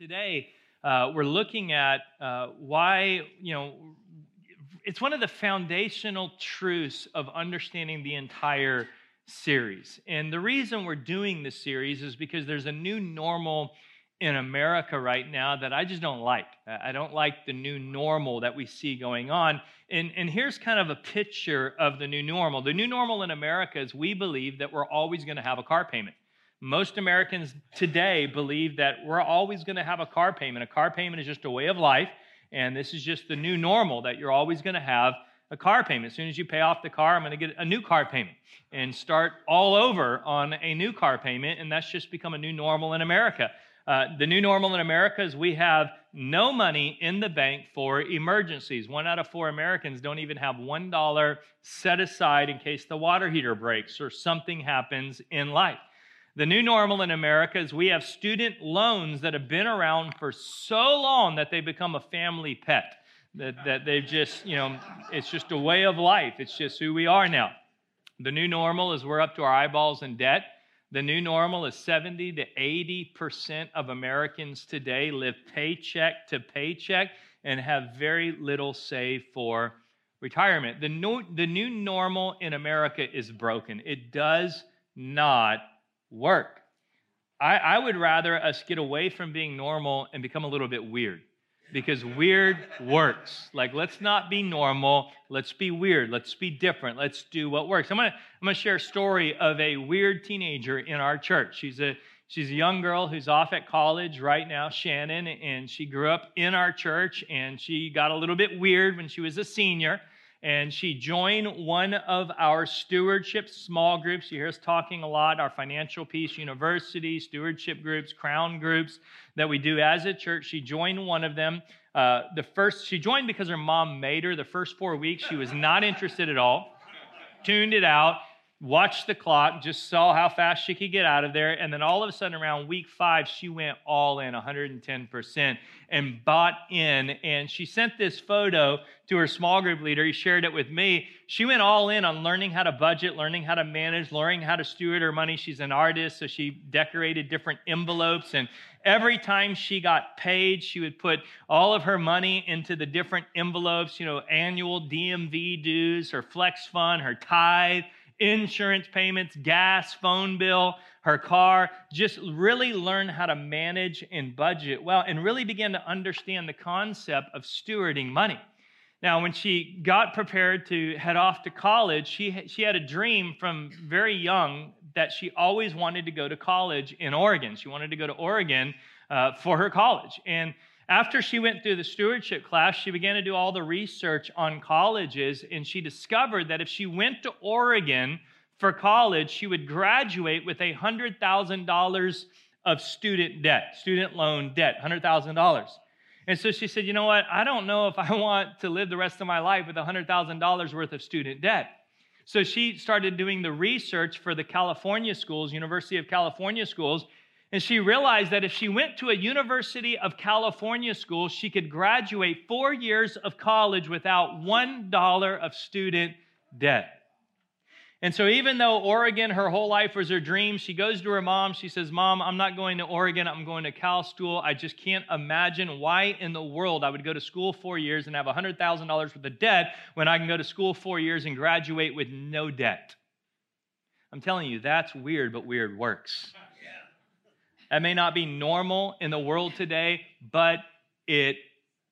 Today, uh, we're looking at uh, why, you know, it's one of the foundational truths of understanding the entire series. And the reason we're doing this series is because there's a new normal in America right now that I just don't like. I don't like the new normal that we see going on. And, and here's kind of a picture of the new normal. The new normal in America is we believe that we're always going to have a car payment. Most Americans today believe that we're always going to have a car payment. A car payment is just a way of life, and this is just the new normal that you're always going to have a car payment. As soon as you pay off the car, I'm going to get a new car payment and start all over on a new car payment, and that's just become a new normal in America. Uh, the new normal in America is we have no money in the bank for emergencies. One out of four Americans don't even have $1 set aside in case the water heater breaks or something happens in life. The new normal in America is we have student loans that have been around for so long that they become a family pet. That, that they've just, you know, it's just a way of life. It's just who we are now. The new normal is we're up to our eyeballs in debt. The new normal is 70 to 80% of Americans today live paycheck to paycheck and have very little saved for retirement. The new, the new normal in America is broken. It does not work. I, I would rather us get away from being normal and become a little bit weird because weird works. Like, let's not be normal. Let's be weird. Let's be different. Let's do what works. I'm gonna, I'm gonna share a story of a weird teenager in our church. She's a she's a young girl who's off at college right now, Shannon, and she grew up in our church and she got a little bit weird when she was a senior and she joined one of our stewardship small groups. You hear us talking a lot, our Financial Peace University, stewardship groups, crown groups that we do as a church. She joined one of them. Uh, the first, she joined because her mom made her. The first four weeks, she was not interested at all, tuned it out watched the clock, just saw how fast she could get out of there. And then all of a sudden, around week five, she went all in 110% and bought in. And she sent this photo to her small group leader. He shared it with me. She went all in on learning how to budget, learning how to manage, learning how to steward her money. She's an artist, so she decorated different envelopes. And every time she got paid, she would put all of her money into the different envelopes, you know, annual DMV dues, her flex fund, her tithe insurance payments, gas, phone bill, her car, just really learn how to manage and budget well and really begin to understand the concept of stewarding money. Now, when she got prepared to head off to college, she, she had a dream from very young that she always wanted to go to college in Oregon. She wanted to go to Oregon uh, for her college. And after she went through the stewardship class, she began to do all the research on colleges, and she discovered that if she went to Oregon for college, she would graduate with $100,000 of student debt, student loan debt, $100,000. And so she said, You know what? I don't know if I want to live the rest of my life with $100,000 worth of student debt. So she started doing the research for the California schools, University of California schools, and she realized that if she went to a University of California school, she could graduate four years of college without $1 of student debt. And so, even though Oregon, her whole life was her dream, she goes to her mom. She says, Mom, I'm not going to Oregon. I'm going to Cal School. I just can't imagine why in the world I would go to school four years and have $100,000 worth of debt when I can go to school four years and graduate with no debt. I'm telling you, that's weird, but weird works. That may not be normal in the world today, but it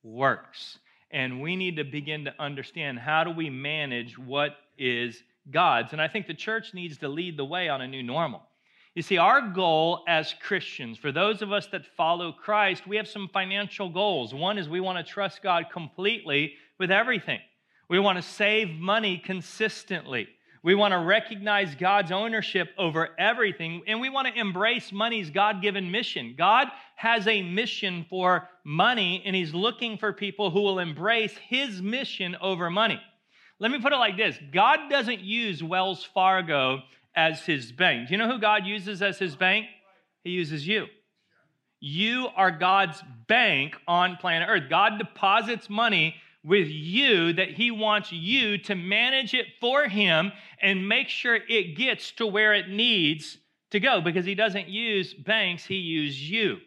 works. And we need to begin to understand how do we manage what is God's. And I think the church needs to lead the way on a new normal. You see, our goal as Christians, for those of us that follow Christ, we have some financial goals. One is we want to trust God completely with everything. We want to save money consistently. We want to recognize God's ownership over everything, and we want to embrace money's God given mission. God has a mission for money, and He's looking for people who will embrace His mission over money. Let me put it like this God doesn't use Wells Fargo as His bank. Do you know who God uses as His bank? He uses you. You are God's bank on planet Earth. God deposits money with you that he wants you to manage it for him and make sure it gets to where it needs to go because he doesn't use banks, he uses you.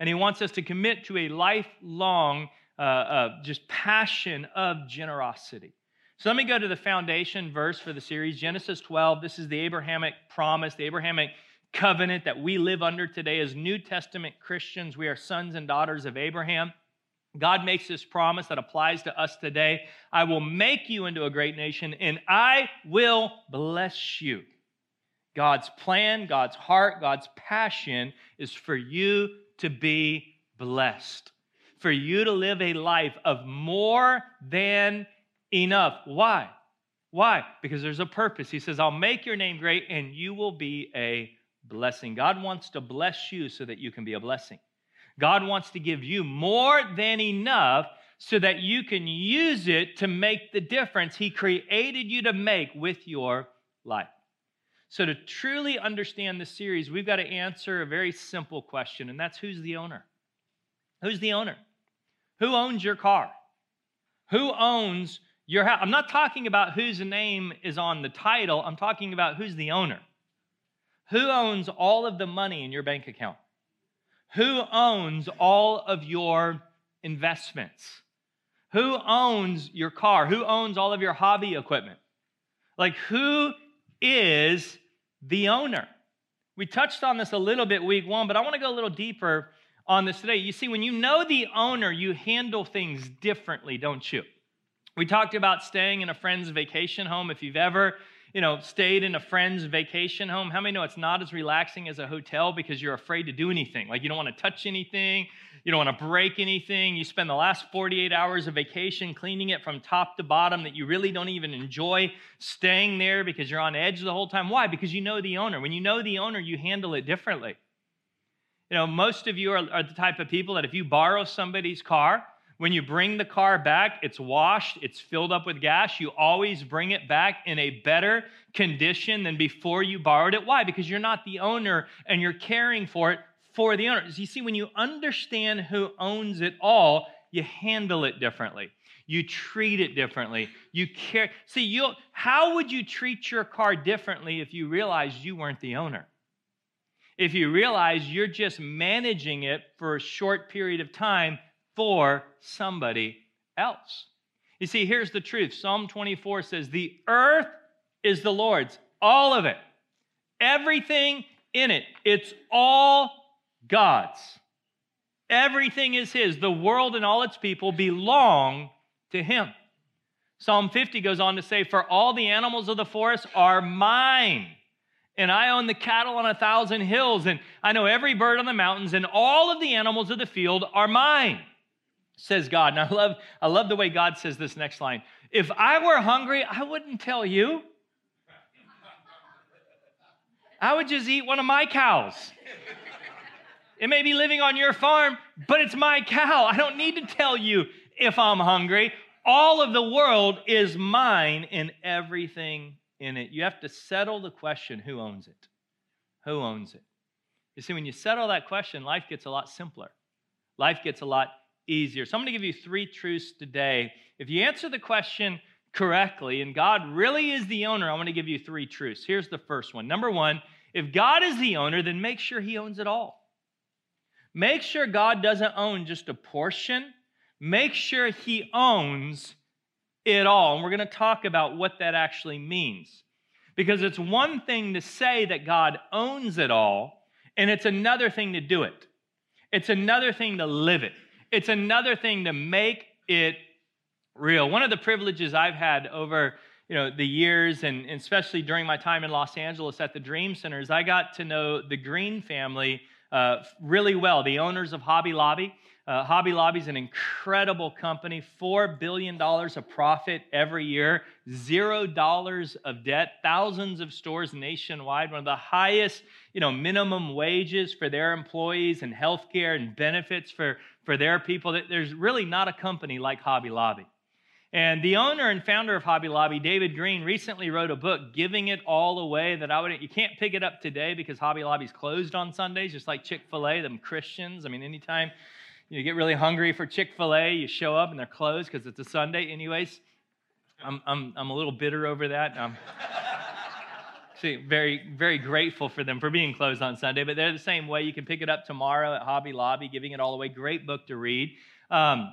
And He wants us to commit to a lifelong, uh, uh, just passion of generosity. So let me go to the foundation verse for the series Genesis 12. This is the Abrahamic promise, the Abrahamic covenant that we live under today as New Testament Christians. We are sons and daughters of Abraham. God makes this promise that applies to us today I will make you into a great nation, and I will bless you. God's plan, God's heart, God's passion is for you to be blessed, for you to live a life of more than enough. Why? Why? Because there's a purpose. He says, I'll make your name great and you will be a blessing. God wants to bless you so that you can be a blessing. God wants to give you more than enough so that you can use it to make the difference He created you to make with your life. So, to truly understand the series, we've got to answer a very simple question, and that's who's the owner? Who's the owner? Who owns your car? Who owns your house? I'm not talking about whose name is on the title, I'm talking about who's the owner. Who owns all of the money in your bank account? Who owns all of your investments? Who owns your car? Who owns all of your hobby equipment? Like, who is the owner? We touched on this a little bit week one, but I want to go a little deeper on this today. You see, when you know the owner, you handle things differently, don't you? We talked about staying in a friend's vacation home. If you've ever you know, stayed in a friend's vacation home, how many know it's not as relaxing as a hotel because you're afraid to do anything? Like you don't want to touch anything, you don't want to break anything. You spend the last 48 hours of vacation cleaning it from top to bottom that you really don't even enjoy staying there because you're on edge the whole time. Why? Because you know the owner. When you know the owner, you handle it differently. You know, most of you are, are the type of people that if you borrow somebody's car, when you bring the car back, it's washed, it's filled up with gas. You always bring it back in a better condition than before you borrowed it. Why? Because you're not the owner and you're caring for it for the owner. You see, when you understand who owns it all, you handle it differently. You treat it differently. You care. See, you how would you treat your car differently if you realized you weren't the owner? If you realize you're just managing it for a short period of time for somebody else. You see, here's the truth Psalm 24 says, The earth is the Lord's, all of it, everything in it. It's all God's. Everything is His. The world and all its people belong to Him. Psalm 50 goes on to say, For all the animals of the forest are mine, and I own the cattle on a thousand hills, and I know every bird on the mountains, and all of the animals of the field are mine says God. And I love, I love the way God says this next line. If I were hungry, I wouldn't tell you. I would just eat one of my cows. It may be living on your farm, but it's my cow. I don't need to tell you if I'm hungry. All of the world is mine and everything in it. You have to settle the question who owns it? Who owns it? You see, when you settle that question, life gets a lot simpler. Life gets a lot easier. So I'm going to give you three truths today. If you answer the question correctly and God really is the owner, I want to give you three truths. Here's the first one. Number one, if God is the owner, then make sure he owns it all. Make sure God doesn't own just a portion. Make sure he owns it all. And we're going to talk about what that actually means. Because it's one thing to say that God owns it all, and it's another thing to do it. It's another thing to live it. It's another thing to make it real. One of the privileges I've had over you know the years and, especially during my time in los angeles at the dream centers i got to know the green family uh, really well the owners of hobby lobby uh, hobby lobby is an incredible company $4 billion of profit every year zero dollars of debt thousands of stores nationwide one of the highest you know minimum wages for their employees and health care and benefits for for their people. There's really not a company like Hobby Lobby. And the owner and founder of Hobby Lobby, David Green, recently wrote a book, Giving It All Away, that I would, you can't pick it up today because Hobby Lobby's closed on Sundays, just like Chick fil A, them Christians. I mean, anytime you get really hungry for Chick fil A, you show up and they're closed because it's a Sunday. Anyways, I'm, I'm, I'm a little bitter over that. Um, See, very, very grateful for them for being closed on Sunday, but they're the same way. You can pick it up tomorrow at Hobby Lobby, giving it all away. Great book to read. Um,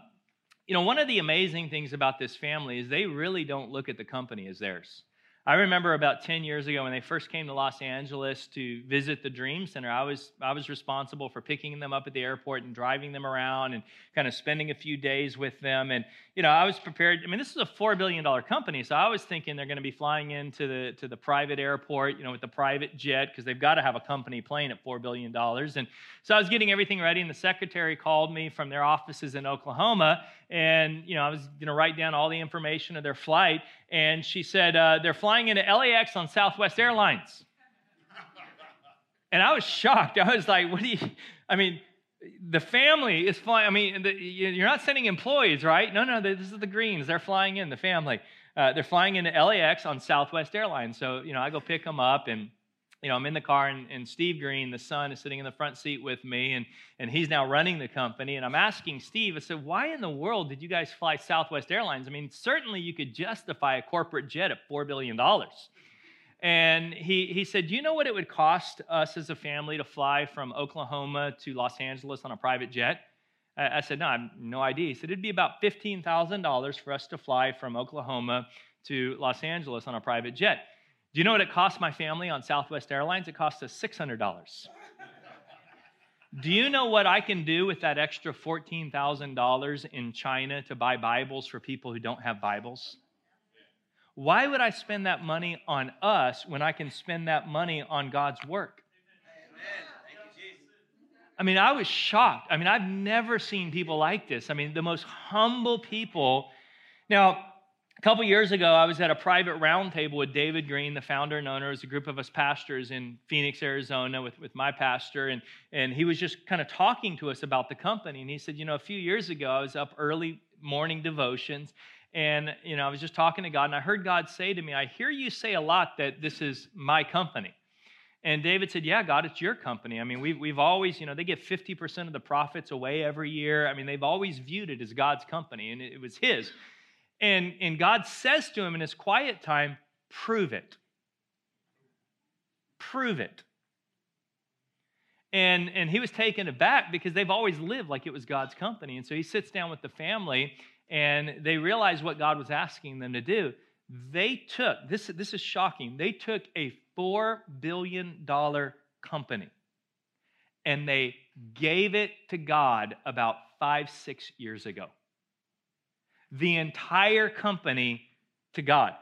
you know, one of the amazing things about this family is they really don't look at the company as theirs. I remember about 10 years ago when they first came to Los Angeles to visit the Dream Center, I was, I was responsible for picking them up at the airport and driving them around and kind of spending a few days with them. And, you know, I was prepared. I mean, this is a $4 billion company, so I was thinking they're going to be flying into the, to the private airport, you know, with the private jet because they've got to have a company plane at $4 billion. And so I was getting everything ready, and the secretary called me from their offices in Oklahoma. And, you know, I was going to write down all the information of their flight. And she said, uh, they're flying into LAX on Southwest Airlines. And I was shocked. I was like, what do you, I mean, the family is flying. I mean, the, you're not sending employees, right? No, no, this is the Greens. They're flying in, the family. Uh, they're flying into LAX on Southwest Airlines. So, you know, I go pick them up and you know, I'm in the car and, and, Steve Green, the son, is sitting in the front seat with me, and, and he's now running the company. And I'm asking Steve, I said, why in the world did you guys fly Southwest Airlines? I mean, certainly you could justify a corporate jet at $4 billion. And he, he said, you know what it would cost us as a family to fly from Oklahoma to Los Angeles on a private jet? I, I said, No, I have no idea. He said, It'd be about $15,000 for us to fly from Oklahoma to Los Angeles on a private jet. Do you know what it cost my family on Southwest Airlines? It cost us $600. do you know what I can do with that extra $14,000 in China to buy Bibles for people who don't have Bibles? Why would I spend that money on us when I can spend that money on God's work? I mean, I was shocked. I mean, I've never seen people like this. I mean, the most humble people. Now, a couple years ago, I was at a private roundtable with David Green, the founder and owner. It was a group of us pastors in Phoenix, Arizona, with, with my pastor. And, and he was just kind of talking to us about the company. And he said, You know, a few years ago, I was up early morning devotions. And, you know, I was just talking to God. And I heard God say to me, I hear you say a lot that this is my company. And David said, Yeah, God, it's your company. I mean, we've, we've always, you know, they get 50% of the profits away every year. I mean, they've always viewed it as God's company, and it was His. And, and God says to him in his quiet time, prove it. Prove it. And, and he was taken aback because they've always lived like it was God's company. And so he sits down with the family and they realize what God was asking them to do. They took, this, this is shocking, they took a $4 billion company and they gave it to God about five, six years ago the entire company to God.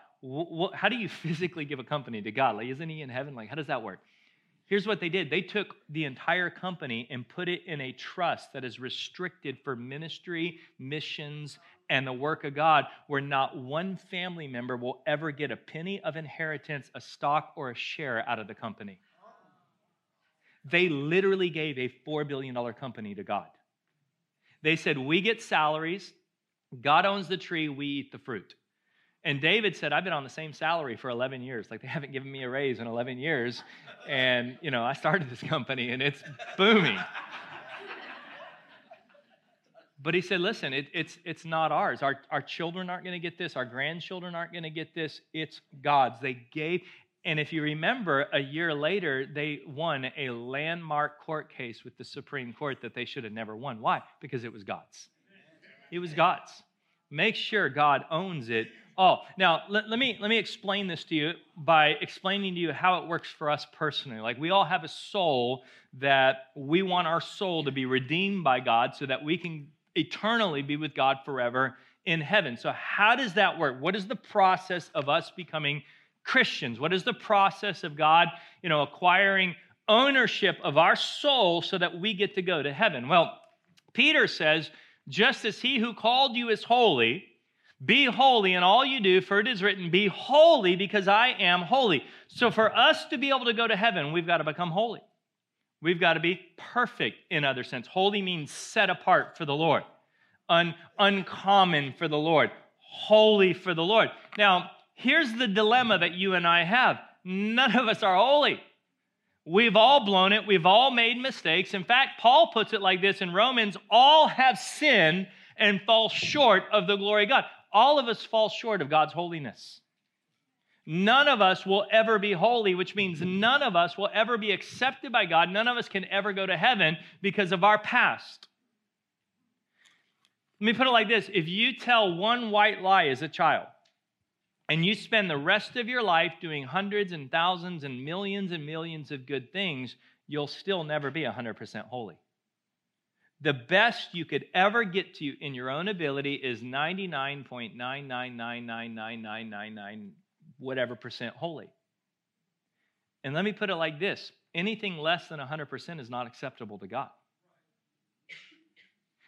How do you physically give a company to God? Like, isn't He in heaven? Like, how does that work? Here's what they did they took the entire company and put it in a trust that is restricted for ministry, missions, and the work of God, where not one family member will ever get a penny of inheritance, a stock, or a share out of the company. They literally gave a $4 billion company to God. They said, We get salaries, God owns the tree, we eat the fruit. And David said, I've been on the same salary for 11 years. Like, they haven't given me a raise in 11 years. And, you know, I started this company and it's booming. But he said, listen, it, it's, it's not ours. Our, our children aren't going to get this. Our grandchildren aren't going to get this. It's God's. They gave. And if you remember, a year later, they won a landmark court case with the Supreme Court that they should have never won. Why? Because it was God's. It was God's. Make sure God owns it all. Now, let, let, me, let me explain this to you by explaining to you how it works for us personally. Like, we all have a soul that we want our soul to be redeemed by God so that we can eternally be with God forever in heaven. So, how does that work? What is the process of us becoming Christians? What is the process of God, you know, acquiring ownership of our soul so that we get to go to heaven? Well, Peter says, just as he who called you is holy, be holy in all you do, for it is written, Be holy because I am holy. So, for us to be able to go to heaven, we've got to become holy. We've got to be perfect in other sense. Holy means set apart for the Lord, Un- uncommon for the Lord, holy for the Lord. Now, here's the dilemma that you and I have none of us are holy. We've all blown it. We've all made mistakes. In fact, Paul puts it like this in Romans all have sinned and fall short of the glory of God. All of us fall short of God's holiness. none of us will ever be holy, which means none of us will ever be accepted by God. None of us can ever go to heaven because of our past. Let me put it like this if you tell one white lie as a child, and you spend the rest of your life doing hundreds and thousands and millions and millions of good things, you'll still never be 100% holy. The best you could ever get to in your own ability is 99.999999999 whatever percent holy. And let me put it like this anything less than 100% is not acceptable to God.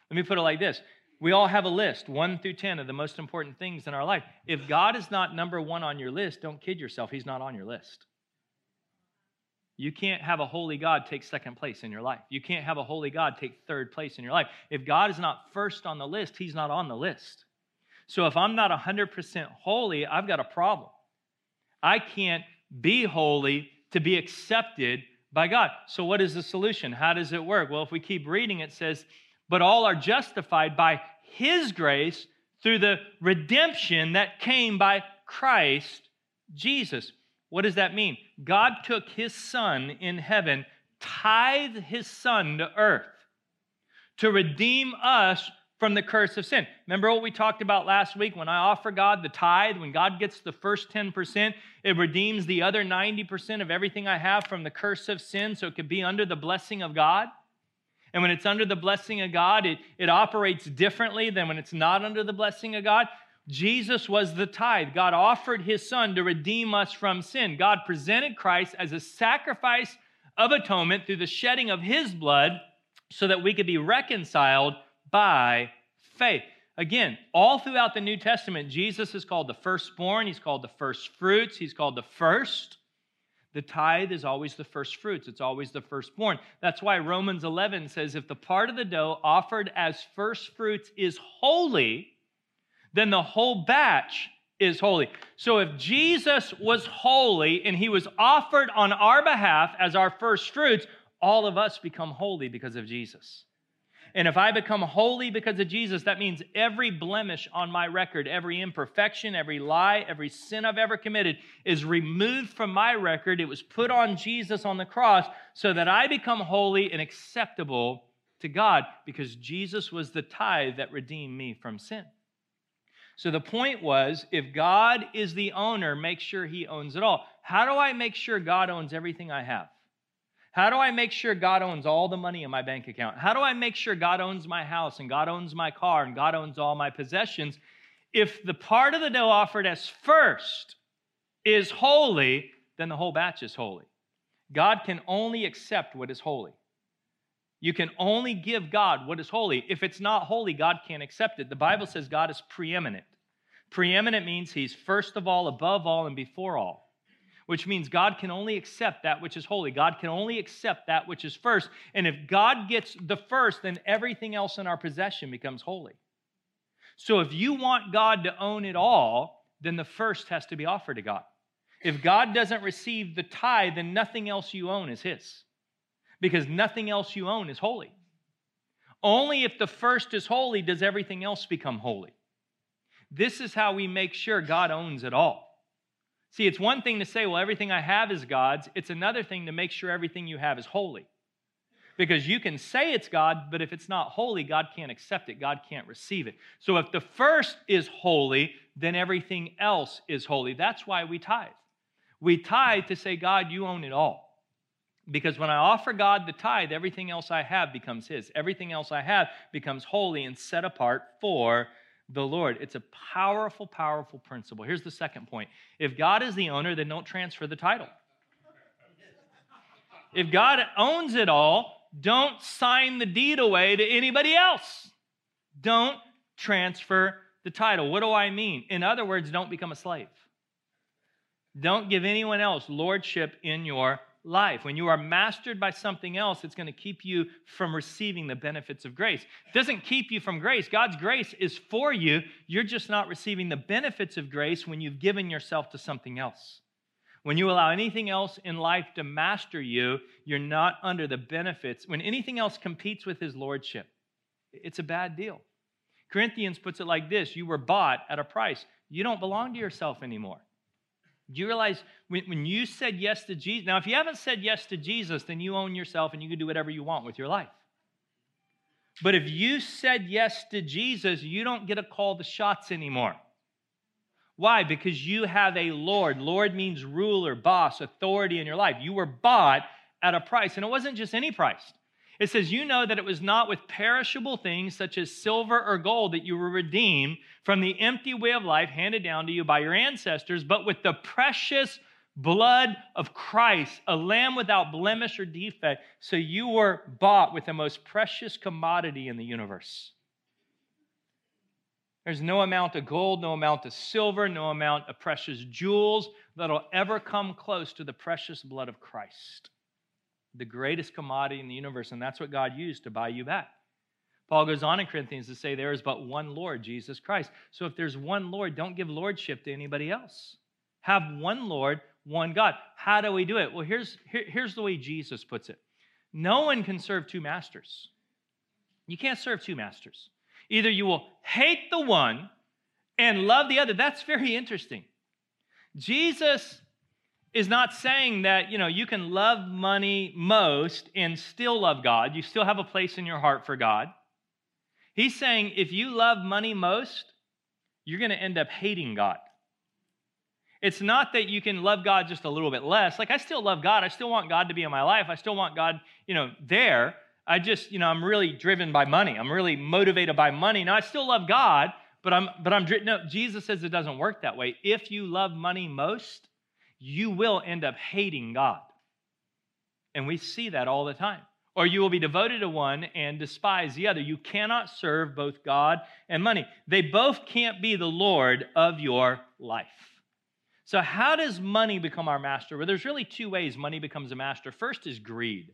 Let me put it like this we all have a list, one through 10, of the most important things in our life. If God is not number one on your list, don't kid yourself, He's not on your list. You can't have a holy God take second place in your life. You can't have a holy God take third place in your life. If God is not first on the list, He's not on the list. So if I'm not 100% holy, I've got a problem. I can't be holy to be accepted by God. So, what is the solution? How does it work? Well, if we keep reading, it says, But all are justified by His grace through the redemption that came by Christ Jesus. What does that mean? God took His Son in heaven, tithed His Son to earth to redeem us from the curse of sin. Remember what we talked about last week when I offer God the tithe, when God gets the first 10%, it redeems the other 90% of everything I have from the curse of sin so it could be under the blessing of God. And when it's under the blessing of God, it, it operates differently than when it's not under the blessing of God. Jesus was the tithe. God offered his son to redeem us from sin. God presented Christ as a sacrifice of atonement through the shedding of his blood so that we could be reconciled by faith. Again, all throughout the New Testament, Jesus is called the firstborn, he's called the first fruits, he's called the first. The tithe is always the first fruits, it's always the firstborn. That's why Romans 11 says if the part of the dough offered as first fruits is holy, then the whole batch is holy. So if Jesus was holy and he was offered on our behalf as our first fruits, all of us become holy because of Jesus. And if I become holy because of Jesus, that means every blemish on my record, every imperfection, every lie, every sin I've ever committed is removed from my record. It was put on Jesus on the cross so that I become holy and acceptable to God because Jesus was the tithe that redeemed me from sin. So the point was if God is the owner, make sure he owns it all. How do I make sure God owns everything I have? How do I make sure God owns all the money in my bank account? How do I make sure God owns my house and God owns my car and God owns all my possessions? If the part of the dough offered as first is holy, then the whole batch is holy. God can only accept what is holy. You can only give God what is holy. If it's not holy, God can't accept it. The Bible says God is preeminent. Preeminent means he's first of all, above all, and before all which means God can only accept that which is holy. God can only accept that which is first. And if God gets the first, then everything else in our possession becomes holy. So if you want God to own it all, then the first has to be offered to God. If God doesn't receive the tithe, then nothing else you own is His, because nothing else you own is holy. Only if the first is holy does everything else become holy. This is how we make sure God owns it all. See, it's one thing to say, well, everything I have is God's. It's another thing to make sure everything you have is holy. Because you can say it's God, but if it's not holy, God can't accept it. God can't receive it. So if the first is holy, then everything else is holy. That's why we tithe. We tithe to say, God, you own it all. Because when I offer God the tithe, everything else I have becomes His. Everything else I have becomes holy and set apart for the Lord. It's a powerful, powerful principle. Here's the second point if God is the owner, then don't transfer the title. If God owns it all, don't sign the deed away to anybody else. Don't transfer the title. What do I mean? In other words, don't become a slave. Don't give anyone else lordship in your life. When you are mastered by something else, it's going to keep you from receiving the benefits of grace. It doesn't keep you from grace. God's grace is for you. You're just not receiving the benefits of grace when you've given yourself to something else. When you allow anything else in life to master you, you're not under the benefits. When anything else competes with his lordship, it's a bad deal. Corinthians puts it like this You were bought at a price. You don't belong to yourself anymore. Do you realize when, when you said yes to Jesus? Now, if you haven't said yes to Jesus, then you own yourself and you can do whatever you want with your life. But if you said yes to Jesus, you don't get to call the shots anymore. Why? Because you have a Lord. Lord means ruler, boss, authority in your life. You were bought at a price, and it wasn't just any price. It says, You know that it was not with perishable things such as silver or gold that you were redeemed from the empty way of life handed down to you by your ancestors, but with the precious blood of Christ, a lamb without blemish or defect. So you were bought with the most precious commodity in the universe. There's no amount of gold, no amount of silver, no amount of precious jewels that'll ever come close to the precious blood of Christ the greatest commodity in the universe, and that's what God used to buy you back. Paul goes on in Corinthians to say there is but one Lord, Jesus Christ. So if there's one Lord, don't give lordship to anybody else. Have one Lord, one God. How do we do it? Well, here's, here, here's the way Jesus puts it no one can serve two masters. You can't serve two masters. Either you will hate the one and love the other. That's very interesting. Jesus is not saying that, you know, you can love money most and still love God. You still have a place in your heart for God. He's saying if you love money most, you're going to end up hating God. It's not that you can love God just a little bit less. Like I still love God. I still want God to be in my life. I still want God, you know, there. I just, you know, I'm really driven by money. I'm really motivated by money. Now I still love God, but I'm but I'm no, Jesus says it doesn't work that way. If you love money most, you will end up hating God. And we see that all the time. Or you will be devoted to one and despise the other. You cannot serve both God and money. They both can't be the Lord of your life. So, how does money become our master? Well, there's really two ways money becomes a master. First is greed.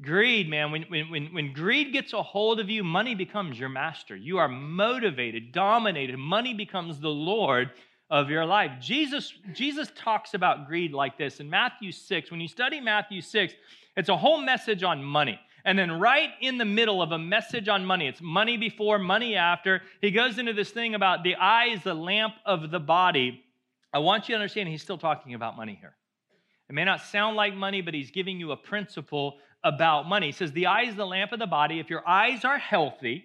Greed, man, when, when, when greed gets a hold of you, money becomes your master. You are motivated, dominated. Money becomes the Lord of your life. Jesus, Jesus talks about greed like this in Matthew 6. When you study Matthew 6, it's a whole message on money. And then, right in the middle of a message on money, it's money before, money after, he goes into this thing about the eye is the lamp of the body. I want you to understand he's still talking about money here. It may not sound like money, but he's giving you a principle about money. He says, The eye is the lamp of the body. If your eyes are healthy,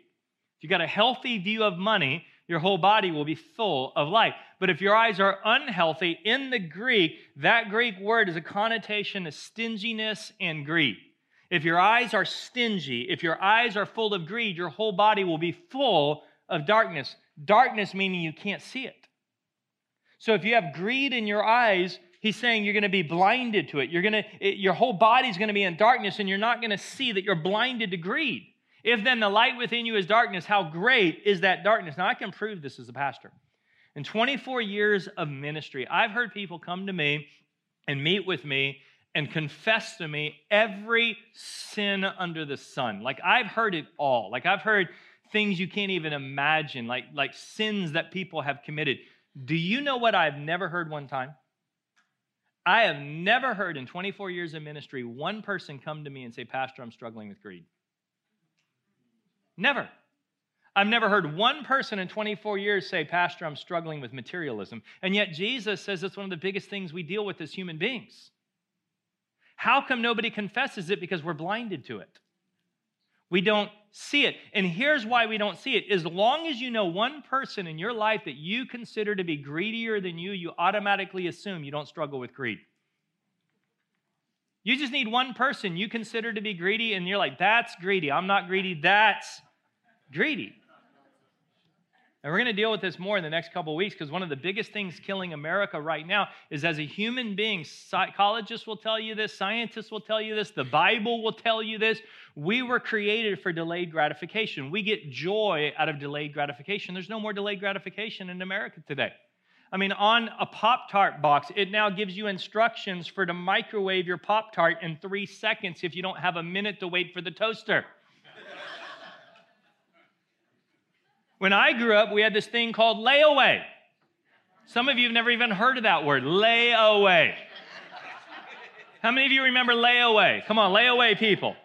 if you've got a healthy view of money, your whole body will be full of light. But if your eyes are unhealthy, in the Greek, that Greek word is a connotation of stinginess and greed. If your eyes are stingy, if your eyes are full of greed, your whole body will be full of darkness. Darkness meaning you can't see it. So if you have greed in your eyes, he's saying you're going to be blinded to it. You're going to your whole body's going to be in darkness and you're not going to see that you're blinded to greed. If then the light within you is darkness, how great is that darkness? Now, I can prove this as a pastor. In 24 years of ministry, I've heard people come to me and meet with me and confess to me every sin under the sun. Like I've heard it all. Like I've heard things you can't even imagine, like, like sins that people have committed. Do you know what I've never heard one time? I have never heard in 24 years of ministry one person come to me and say, Pastor, I'm struggling with greed. Never. I've never heard one person in 24 years say, Pastor, I'm struggling with materialism. And yet Jesus says it's one of the biggest things we deal with as human beings. How come nobody confesses it? Because we're blinded to it. We don't see it. And here's why we don't see it. As long as you know one person in your life that you consider to be greedier than you, you automatically assume you don't struggle with greed. You just need one person you consider to be greedy, and you're like, that's greedy. I'm not greedy. That's greedy. And we're going to deal with this more in the next couple weeks because one of the biggest things killing America right now is as a human being, psychologists will tell you this, scientists will tell you this, the Bible will tell you this. We were created for delayed gratification. We get joy out of delayed gratification. There's no more delayed gratification in America today. I mean, on a Pop Tart box, it now gives you instructions for to microwave your Pop Tart in three seconds if you don't have a minute to wait for the toaster. When I grew up, we had this thing called layaway. Some of you have never even heard of that word, layaway. How many of you remember layaway? Come on, layaway people.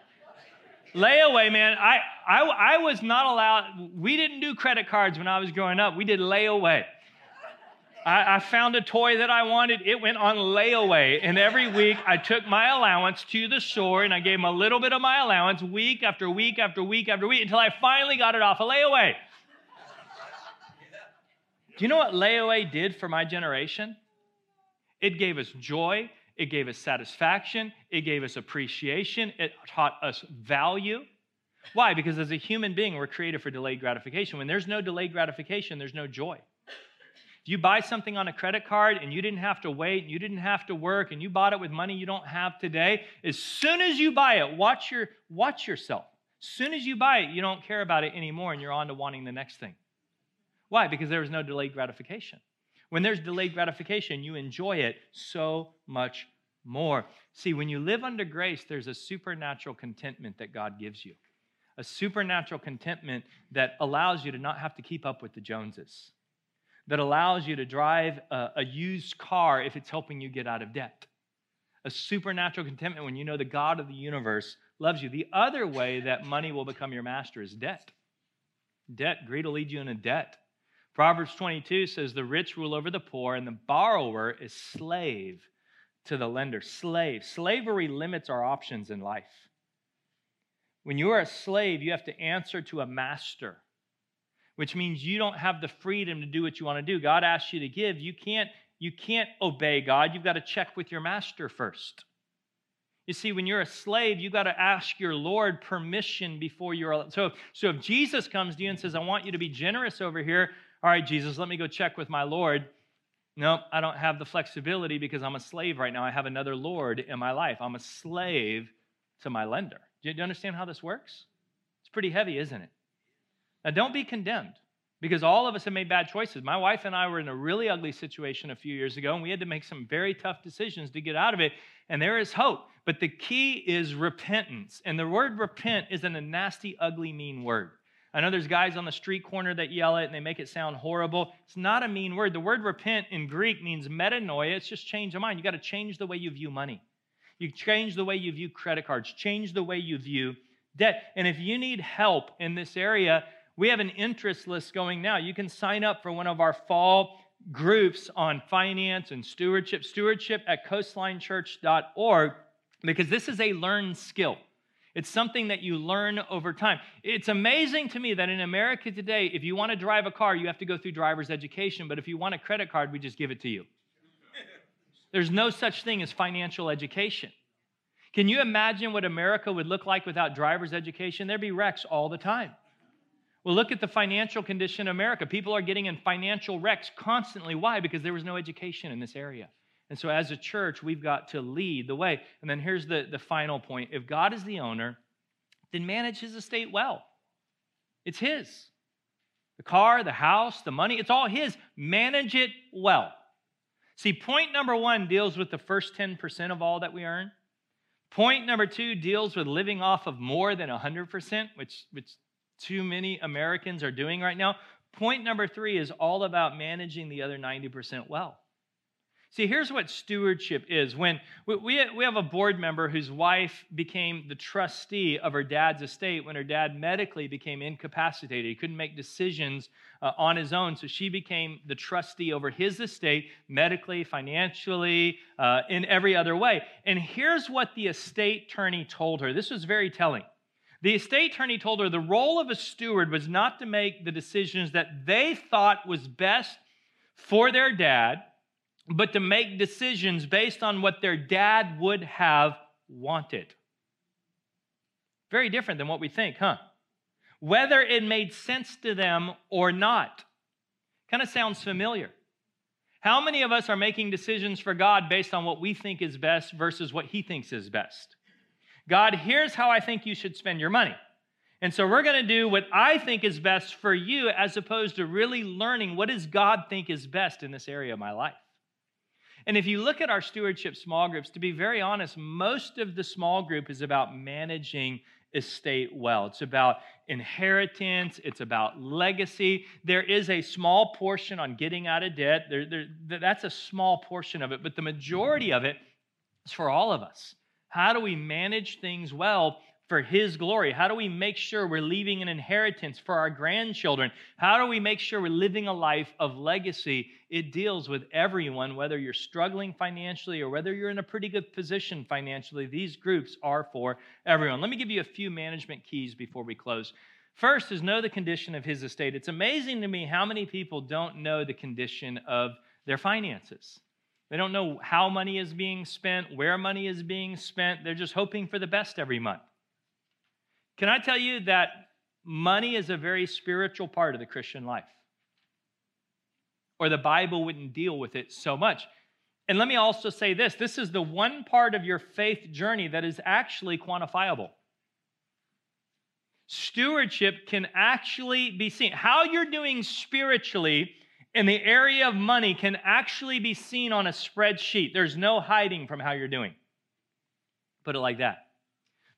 Layaway, man, I, I, I was not allowed, we didn't do credit cards when I was growing up. We did layaway. I, I, found a toy that I wanted. It went on layaway. And every week I took my allowance to the store and I gave him a little bit of my allowance week after week after week after week until I finally got it off a of layaway. Do you know what layaway did for my generation? It gave us joy, it gave us satisfaction, it gave us appreciation, it taught us value. Why? Because as a human being, we're created for delayed gratification. When there's no delayed gratification, there's no joy. If you buy something on a credit card and you didn't have to wait, and you didn't have to work, and you bought it with money you don't have today, as soon as you buy it, watch, your, watch yourself. As soon as you buy it, you don't care about it anymore and you're on to wanting the next thing. Why? Because there was no delayed gratification. When there's delayed gratification, you enjoy it so much more. See, when you live under grace, there's a supernatural contentment that God gives you, a supernatural contentment that allows you to not have to keep up with the Joneses that allows you to drive a, a used car if it's helping you get out of debt. A supernatural contentment when you know the God of the universe loves you. The other way that money will become your master is debt. Debt, greed will lead you into debt. Proverbs 22 says, The rich rule over the poor, and the borrower is slave to the lender. Slave. Slavery limits our options in life. When you are a slave, you have to answer to a master which means you don't have the freedom to do what you want to do. God asks you to give. You can't, you can't obey God. You've got to check with your master first. You see, when you're a slave, you've got to ask your Lord permission before you're. So, so if Jesus comes to you and says, I want you to be generous over here, all right, Jesus, let me go check with my Lord. No, I don't have the flexibility because I'm a slave right now. I have another Lord in my life. I'm a slave to my lender. Do you understand how this works? It's pretty heavy, isn't it? Now, don't be condemned because all of us have made bad choices. My wife and I were in a really ugly situation a few years ago, and we had to make some very tough decisions to get out of it. And there is hope. But the key is repentance. And the word repent isn't a nasty, ugly, mean word. I know there's guys on the street corner that yell it and they make it sound horrible. It's not a mean word. The word repent in Greek means metanoia. It's just change of mind. You got to change the way you view money. You change the way you view credit cards, change the way you view debt. And if you need help in this area, we have an interest list going now. You can sign up for one of our fall groups on finance and stewardship, stewardship at coastlinechurch.org, because this is a learned skill. It's something that you learn over time. It's amazing to me that in America today, if you want to drive a car, you have to go through driver's education, but if you want a credit card, we just give it to you. There's no such thing as financial education. Can you imagine what America would look like without driver's education? There'd be wrecks all the time. Well, look at the financial condition of America. People are getting in financial wrecks constantly. Why? Because there was no education in this area. And so, as a church, we've got to lead the way. And then here's the, the final point if God is the owner, then manage his estate well. It's his. The car, the house, the money, it's all his. Manage it well. See, point number one deals with the first 10% of all that we earn. Point number two deals with living off of more than 100%, which, which too many Americans are doing right now. Point number three is all about managing the other 90% well. See, here's what stewardship is. When we, we have a board member whose wife became the trustee of her dad's estate when her dad medically became incapacitated. He couldn't make decisions uh, on his own, so she became the trustee over his estate medically, financially, uh, in every other way. And here's what the estate attorney told her. This was very telling. The estate attorney told her the role of a steward was not to make the decisions that they thought was best for their dad, but to make decisions based on what their dad would have wanted. Very different than what we think, huh? Whether it made sense to them or not. Kind of sounds familiar. How many of us are making decisions for God based on what we think is best versus what He thinks is best? God, here's how I think you should spend your money. And so we're going to do what I think is best for you as opposed to really learning what does God think is best in this area of my life. And if you look at our stewardship small groups, to be very honest, most of the small group is about managing estate well. It's about inheritance, it's about legacy. There is a small portion on getting out of debt. There, there, that's a small portion of it, but the majority of it is for all of us. How do we manage things well for His glory? How do we make sure we're leaving an inheritance for our grandchildren? How do we make sure we're living a life of legacy? It deals with everyone, whether you're struggling financially or whether you're in a pretty good position financially. These groups are for everyone. Let me give you a few management keys before we close. First is know the condition of his estate. It's amazing to me how many people don't know the condition of their finances. They don't know how money is being spent, where money is being spent. They're just hoping for the best every month. Can I tell you that money is a very spiritual part of the Christian life? Or the Bible wouldn't deal with it so much. And let me also say this this is the one part of your faith journey that is actually quantifiable. Stewardship can actually be seen. How you're doing spiritually in the area of money can actually be seen on a spreadsheet. There's no hiding from how you're doing. Put it like that.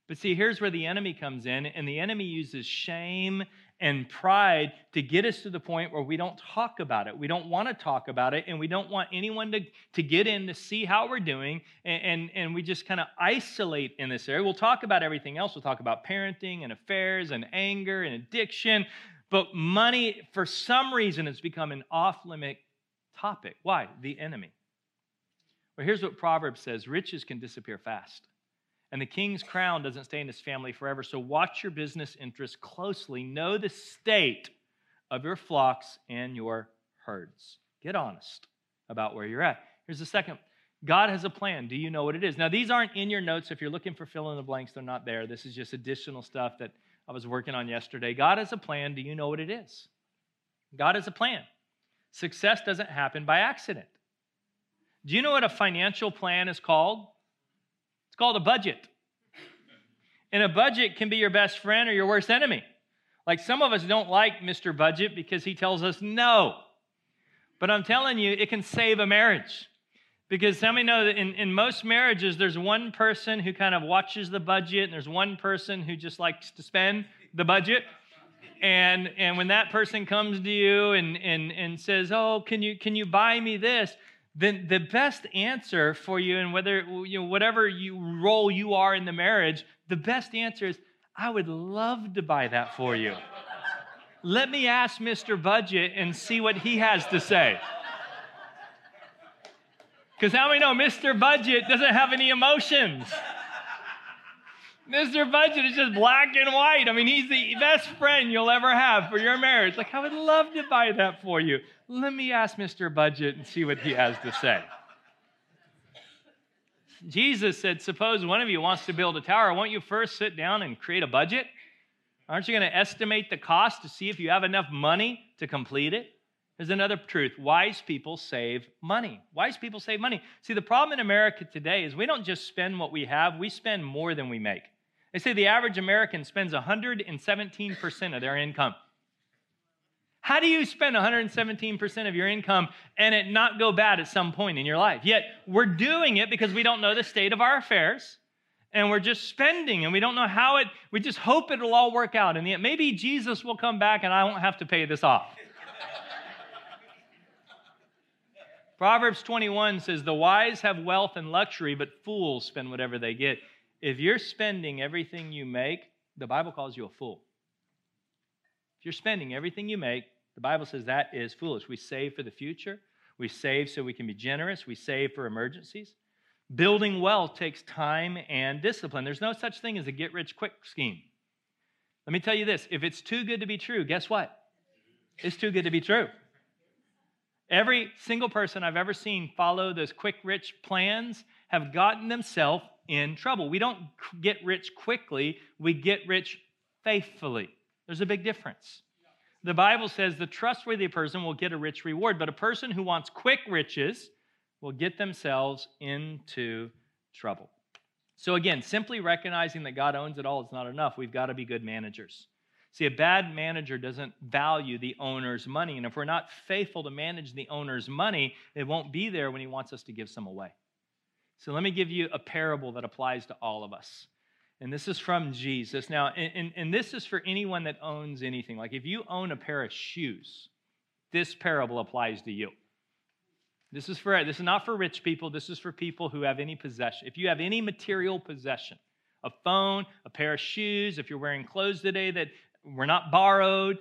But see, here's where the enemy comes in, and the enemy uses shame and pride to get us to the point where we don't talk about it. We don't want to talk about it, and we don't want anyone to, to get in to see how we're doing, and, and, and we just kind of isolate in this area. We'll talk about everything else. We'll talk about parenting and affairs and anger and addiction, but money, for some reason, has become an off limit topic. Why? The enemy. Well, here's what Proverbs says riches can disappear fast. And the king's crown doesn't stay in his family forever. So watch your business interests closely. Know the state of your flocks and your herds. Get honest about where you're at. Here's the second God has a plan. Do you know what it is? Now, these aren't in your notes. If you're looking for fill in the blanks, they're not there. This is just additional stuff that I was working on yesterday. God has a plan. Do you know what it is? God has a plan. Success doesn't happen by accident. Do you know what a financial plan is called? Called a budget. And a budget can be your best friend or your worst enemy. Like some of us don't like Mr. Budget because he tells us no. But I'm telling you, it can save a marriage. Because how many know that in, in most marriages, there's one person who kind of watches the budget, and there's one person who just likes to spend the budget. And, and when that person comes to you and, and, and says, Oh, can you, can you buy me this? Then the best answer for you and whether you know whatever you role you are in the marriage the best answer is i would love to buy that for you. Let me ask mr budget and see what he has to say. Because how many know mr budget doesn't have any emotions Mr. Budget is just black and white. I mean, he's the best friend you'll ever have for your marriage. Like, I would love to buy that for you. Let me ask Mr. Budget and see what he has to say. Jesus said, Suppose one of you wants to build a tower. Won't you first sit down and create a budget? Aren't you going to estimate the cost to see if you have enough money to complete it? There's another truth. Wise people save money. Wise people save money. See, the problem in America today is we don't just spend what we have, we spend more than we make. They say the average American spends 117% of their income. How do you spend 117% of your income and it not go bad at some point in your life? Yet we're doing it because we don't know the state of our affairs and we're just spending and we don't know how it, we just hope it'll all work out. And maybe Jesus will come back and I won't have to pay this off. Proverbs 21 says, The wise have wealth and luxury, but fools spend whatever they get. If you're spending everything you make, the Bible calls you a fool. If you're spending everything you make, the Bible says that is foolish. We save for the future, we save so we can be generous, we save for emergencies. Building wealth takes time and discipline. There's no such thing as a get rich quick scheme. Let me tell you this if it's too good to be true, guess what? It's too good to be true. Every single person I've ever seen follow those quick rich plans have gotten themselves in trouble. We don't get rich quickly, we get rich faithfully. There's a big difference. The Bible says the trustworthy person will get a rich reward, but a person who wants quick riches will get themselves into trouble. So, again, simply recognizing that God owns it all is not enough. We've got to be good managers. See, a bad manager doesn't value the owner's money. And if we're not faithful to manage the owner's money, it won't be there when he wants us to give some away. So let me give you a parable that applies to all of us. And this is from Jesus. Now, and, and, and, this is for anyone that owns anything. Like if you own a pair of shoes, this parable applies to you. This is for this is not for rich people. This is for people who have any possession. If you have any material possession, a phone, a pair of shoes, if you're wearing clothes today that were not borrowed,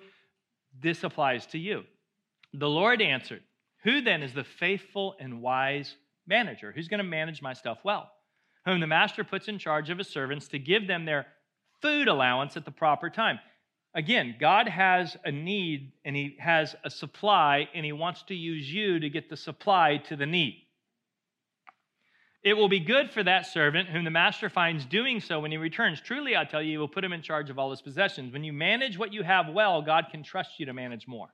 this applies to you. The Lord answered, Who then is the faithful and wise manager? Who's going to manage my stuff well? Whom the master puts in charge of his servants to give them their food allowance at the proper time. Again, God has a need and He has a supply, and He wants to use you to get the supply to the need. It will be good for that servant whom the master finds doing so when he returns. Truly, I tell you, he will put him in charge of all his possessions. When you manage what you have well, God can trust you to manage more.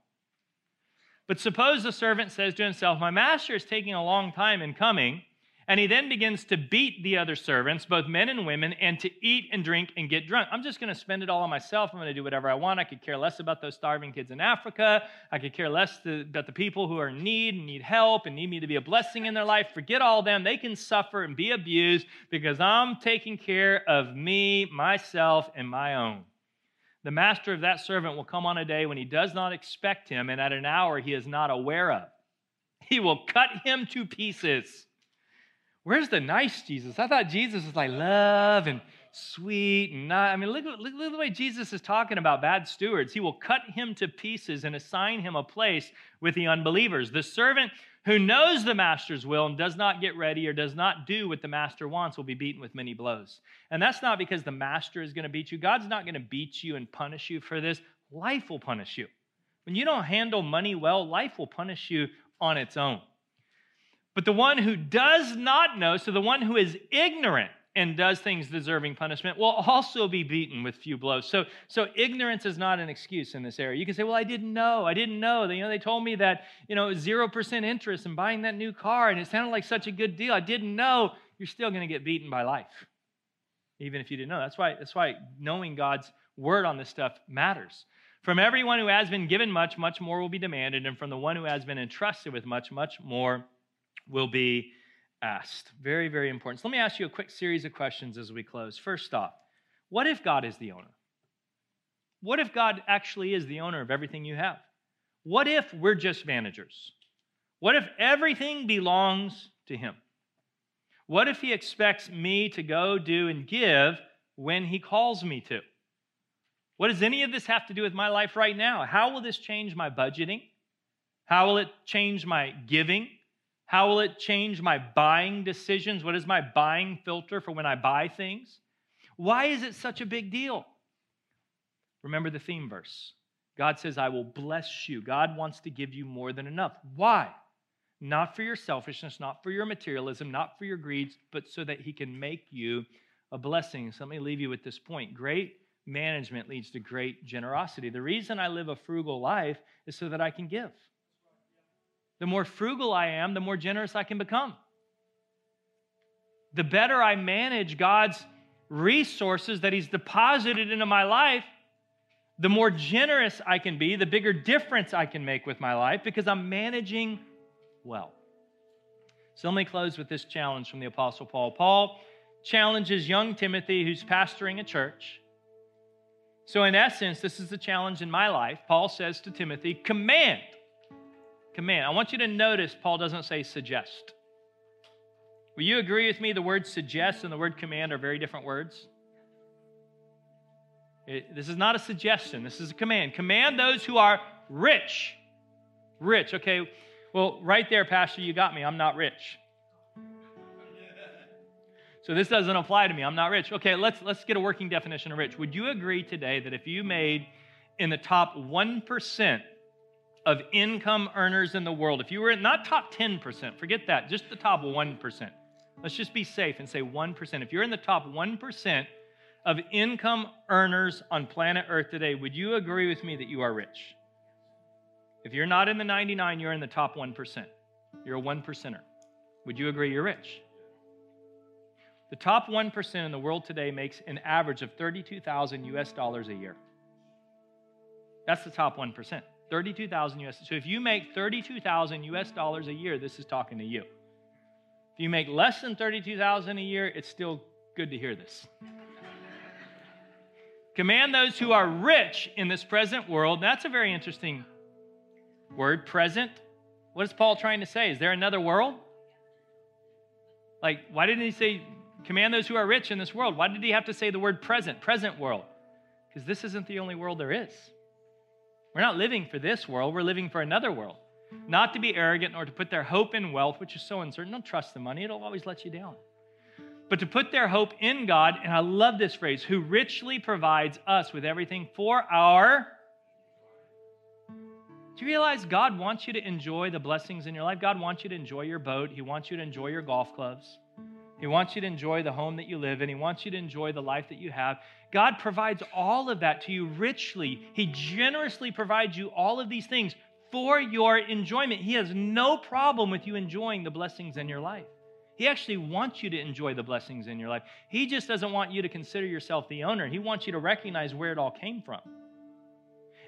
But suppose the servant says to himself, My master is taking a long time in coming and he then begins to beat the other servants, both men and women, and to eat and drink and get drunk. I'm just going to spend it all on myself. I'm going to do whatever I want. I could care less about those starving kids in Africa. I could care less to, about the people who are in need and need help and need me to be a blessing in their life. Forget all them. They can suffer and be abused because I'm taking care of me, myself, and my own. The master of that servant will come on a day when he does not expect him and at an hour he is not aware of. He will cut him to pieces Where's the nice Jesus? I thought Jesus was like love and sweet and not. I mean, look, look, look at the way Jesus is talking about bad stewards. He will cut him to pieces and assign him a place with the unbelievers. The servant who knows the master's will and does not get ready or does not do what the master wants will be beaten with many blows. And that's not because the master is going to beat you. God's not going to beat you and punish you for this. Life will punish you. When you don't handle money well, life will punish you on its own. But the one who does not know, so the one who is ignorant and does things deserving punishment, will also be beaten with few blows. So, so ignorance is not an excuse in this area. You can say, "Well, I didn't know. I didn't know. You know, they told me that you know zero percent interest in buying that new car, and it sounded like such a good deal. I didn't know." You're still going to get beaten by life, even if you didn't know. That's why. That's why knowing God's word on this stuff matters. From everyone who has been given much, much more will be demanded, and from the one who has been entrusted with much, much more will be asked. Very, very important. So let me ask you a quick series of questions as we close. First off, what if God is the owner? What if God actually is the owner of everything you have? What if we're just managers? What if everything belongs to Him? What if He expects me to go do and give when He calls me to? What does any of this have to do with my life right now? How will this change my budgeting? How will it change my giving? How will it change my buying decisions? What is my buying filter for when I buy things? Why is it such a big deal? Remember the theme verse. God says, I will bless you. God wants to give you more than enough. Why? Not for your selfishness, not for your materialism, not for your greeds, but so that He can make you a blessing. So let me leave you with this point. Great management leads to great generosity. The reason I live a frugal life is so that I can give. The more frugal I am, the more generous I can become. The better I manage God's resources that He's deposited into my life, the more generous I can be, the bigger difference I can make with my life because I'm managing well. So let me close with this challenge from the Apostle Paul. Paul challenges young Timothy, who's pastoring a church. So, in essence, this is the challenge in my life. Paul says to Timothy, Command command. I want you to notice Paul doesn't say suggest. Will you agree with me? The word suggest and the word command are very different words. It, this is not a suggestion, this is a command. Command those who are rich. Rich, okay. Well, right there, Pastor, you got me. I'm not rich. So this doesn't apply to me. I'm not rich. Okay, let's let's get a working definition of rich. Would you agree today that if you made in the top 1% of income earners in the world, if you were in not top 10%, forget that, just the top 1%. Let's just be safe and say 1%. If you're in the top 1% of income earners on planet Earth today, would you agree with me that you are rich? If you're not in the 99, you're in the top 1%. You're a one percenter. Would you agree you're rich? The top 1% in the world today makes an average of 32,000 US dollars a year. That's the top 1%. 32,000 US. So if you make 32,000 US dollars a year, this is talking to you. If you make less than 32,000 a year, it's still good to hear this. Command those who are rich in this present world. That's a very interesting word, present. What is Paul trying to say? Is there another world? Like, why didn't he say Command those who are rich in this world. Why did he have to say the word present, present world? Because this isn't the only world there is. We're not living for this world, we're living for another world. Not to be arrogant or to put their hope in wealth, which is so uncertain. Don't trust the money, it'll always let you down. But to put their hope in God, and I love this phrase, who richly provides us with everything for our. Do you realize God wants you to enjoy the blessings in your life? God wants you to enjoy your boat. He wants you to enjoy your golf clubs. He wants you to enjoy the home that you live in. He wants you to enjoy the life that you have. God provides all of that to you richly. He generously provides you all of these things for your enjoyment. He has no problem with you enjoying the blessings in your life. He actually wants you to enjoy the blessings in your life. He just doesn't want you to consider yourself the owner. He wants you to recognize where it all came from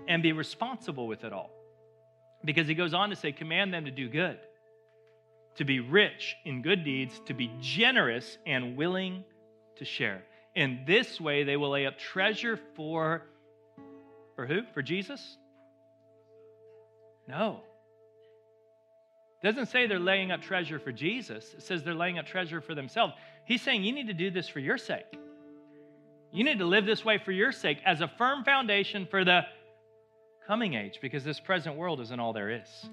and be responsible with it all. Because he goes on to say, command them to do good to be rich in good deeds, to be generous and willing to share. In this way, they will lay up treasure for, for who? For Jesus? No. It doesn't say they're laying up treasure for Jesus. It says they're laying up treasure for themselves. He's saying you need to do this for your sake. You need to live this way for your sake as a firm foundation for the coming age because this present world isn't all there is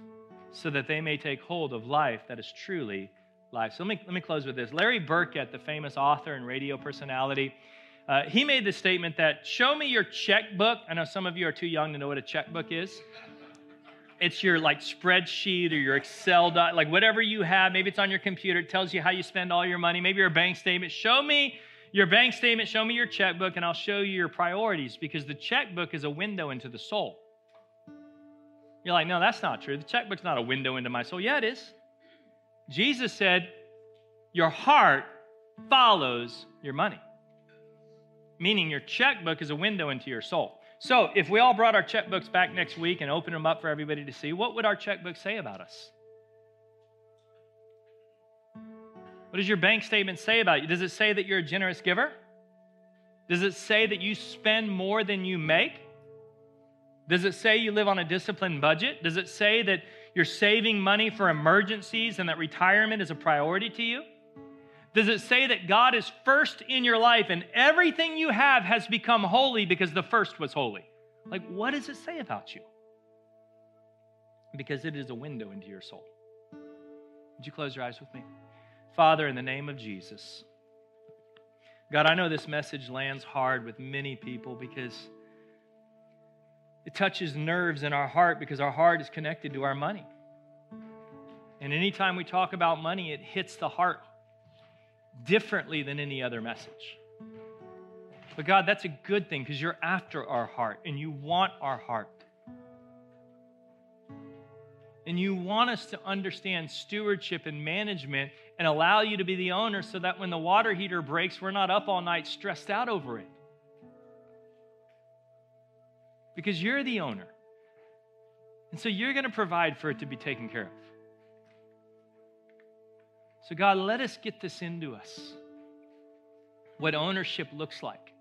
so that they may take hold of life that is truly life. So let me, let me close with this. Larry Burkett, the famous author and radio personality, uh, he made the statement that show me your checkbook. I know some of you are too young to know what a checkbook is. It's your like spreadsheet or your Excel dot, like whatever you have. Maybe it's on your computer. It tells you how you spend all your money. Maybe your bank statement. Show me your bank statement. Show me your checkbook, and I'll show you your priorities because the checkbook is a window into the soul. You're like, no, that's not true. The checkbook's not a window into my soul. Yeah, it is. Jesus said, your heart follows your money, meaning your checkbook is a window into your soul. So, if we all brought our checkbooks back next week and opened them up for everybody to see, what would our checkbook say about us? What does your bank statement say about you? Does it say that you're a generous giver? Does it say that you spend more than you make? Does it say you live on a disciplined budget? Does it say that you're saving money for emergencies and that retirement is a priority to you? Does it say that God is first in your life and everything you have has become holy because the first was holy? Like, what does it say about you? Because it is a window into your soul. Would you close your eyes with me? Father, in the name of Jesus, God, I know this message lands hard with many people because it touches nerves in our heart because our heart is connected to our money. And anytime we talk about money, it hits the heart differently than any other message. But God, that's a good thing because you're after our heart and you want our heart. And you want us to understand stewardship and management and allow you to be the owner so that when the water heater breaks, we're not up all night stressed out over it because you're the owner. And so you're going to provide for it to be taken care of. So, God, let us get this into us what ownership looks like.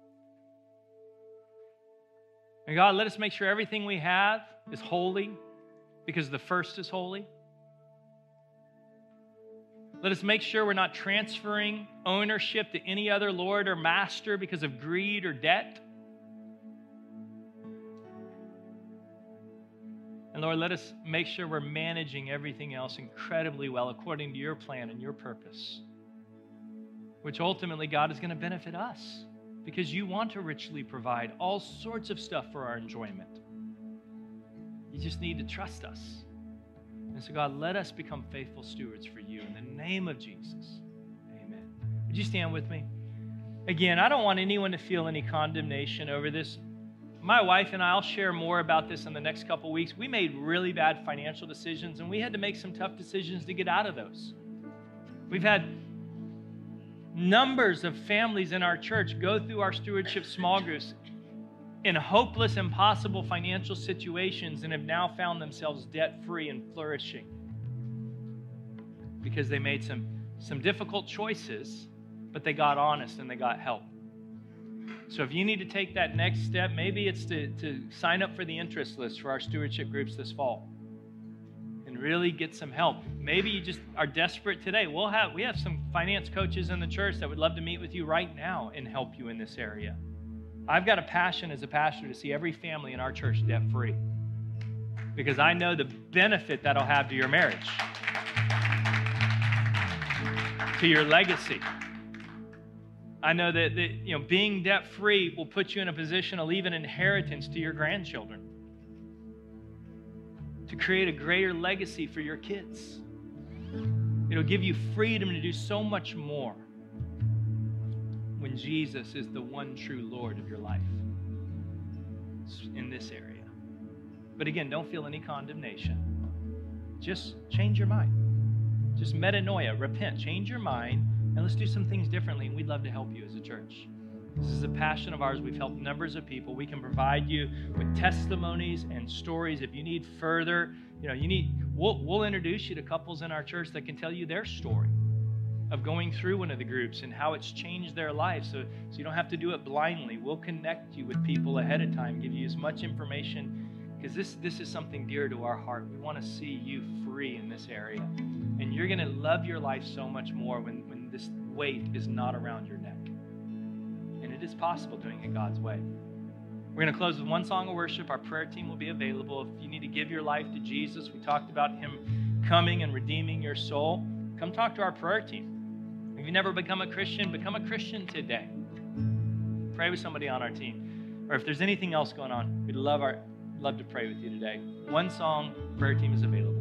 And God, let us make sure everything we have is holy because the first is holy. Let us make sure we're not transferring ownership to any other Lord or master because of greed or debt. And Lord, let us make sure we're managing everything else incredibly well according to your plan and your purpose, which ultimately, God, is going to benefit us because you want to richly provide all sorts of stuff for our enjoyment. You just need to trust us. And so, God, let us become faithful stewards for you in the name of Jesus. Amen. Would you stand with me? Again, I don't want anyone to feel any condemnation over this my wife and I, will share more about this in the next couple weeks. We made really bad financial decisions and we had to make some tough decisions to get out of those. We've had numbers of families in our church go through our stewardship small groups in hopeless, impossible financial situations and have now found themselves debt free and flourishing because they made some, some difficult choices, but they got honest and they got help. So if you need to take that next step, maybe it's to, to sign up for the interest list for our stewardship groups this fall and really get some help. Maybe you just are desperate today. We'll have we have some finance coaches in the church that would love to meet with you right now and help you in this area. I've got a passion as a pastor to see every family in our church debt free because I know the benefit that'll have to your marriage, to your legacy. I know that, that you know, being debt free will put you in a position to leave an inheritance to your grandchildren, to create a greater legacy for your kids. It'll give you freedom to do so much more when Jesus is the one true Lord of your life in this area. But again, don't feel any condemnation. Just change your mind. Just metanoia, repent, change your mind, and let's do some things differently. And we'd love to help you as a church. This is a passion of ours. We've helped numbers of people. We can provide you with testimonies and stories. If you need further, you know, you need, we'll, we'll introduce you to couples in our church that can tell you their story of going through one of the groups and how it's changed their life. So, so you don't have to do it blindly. We'll connect you with people ahead of time, give you as much information because this, this is something dear to our heart. We want to see you free in this area. And you're going to love your life so much more when, when this weight is not around your neck. And it is possible doing it God's way. We're going to close with one song of worship. Our prayer team will be available. If you need to give your life to Jesus, we talked about Him coming and redeeming your soul. Come talk to our prayer team. If you've never become a Christian, become a Christian today. Pray with somebody on our team. Or if there's anything else going on, we'd love our love to pray with you today. One song, prayer team is available.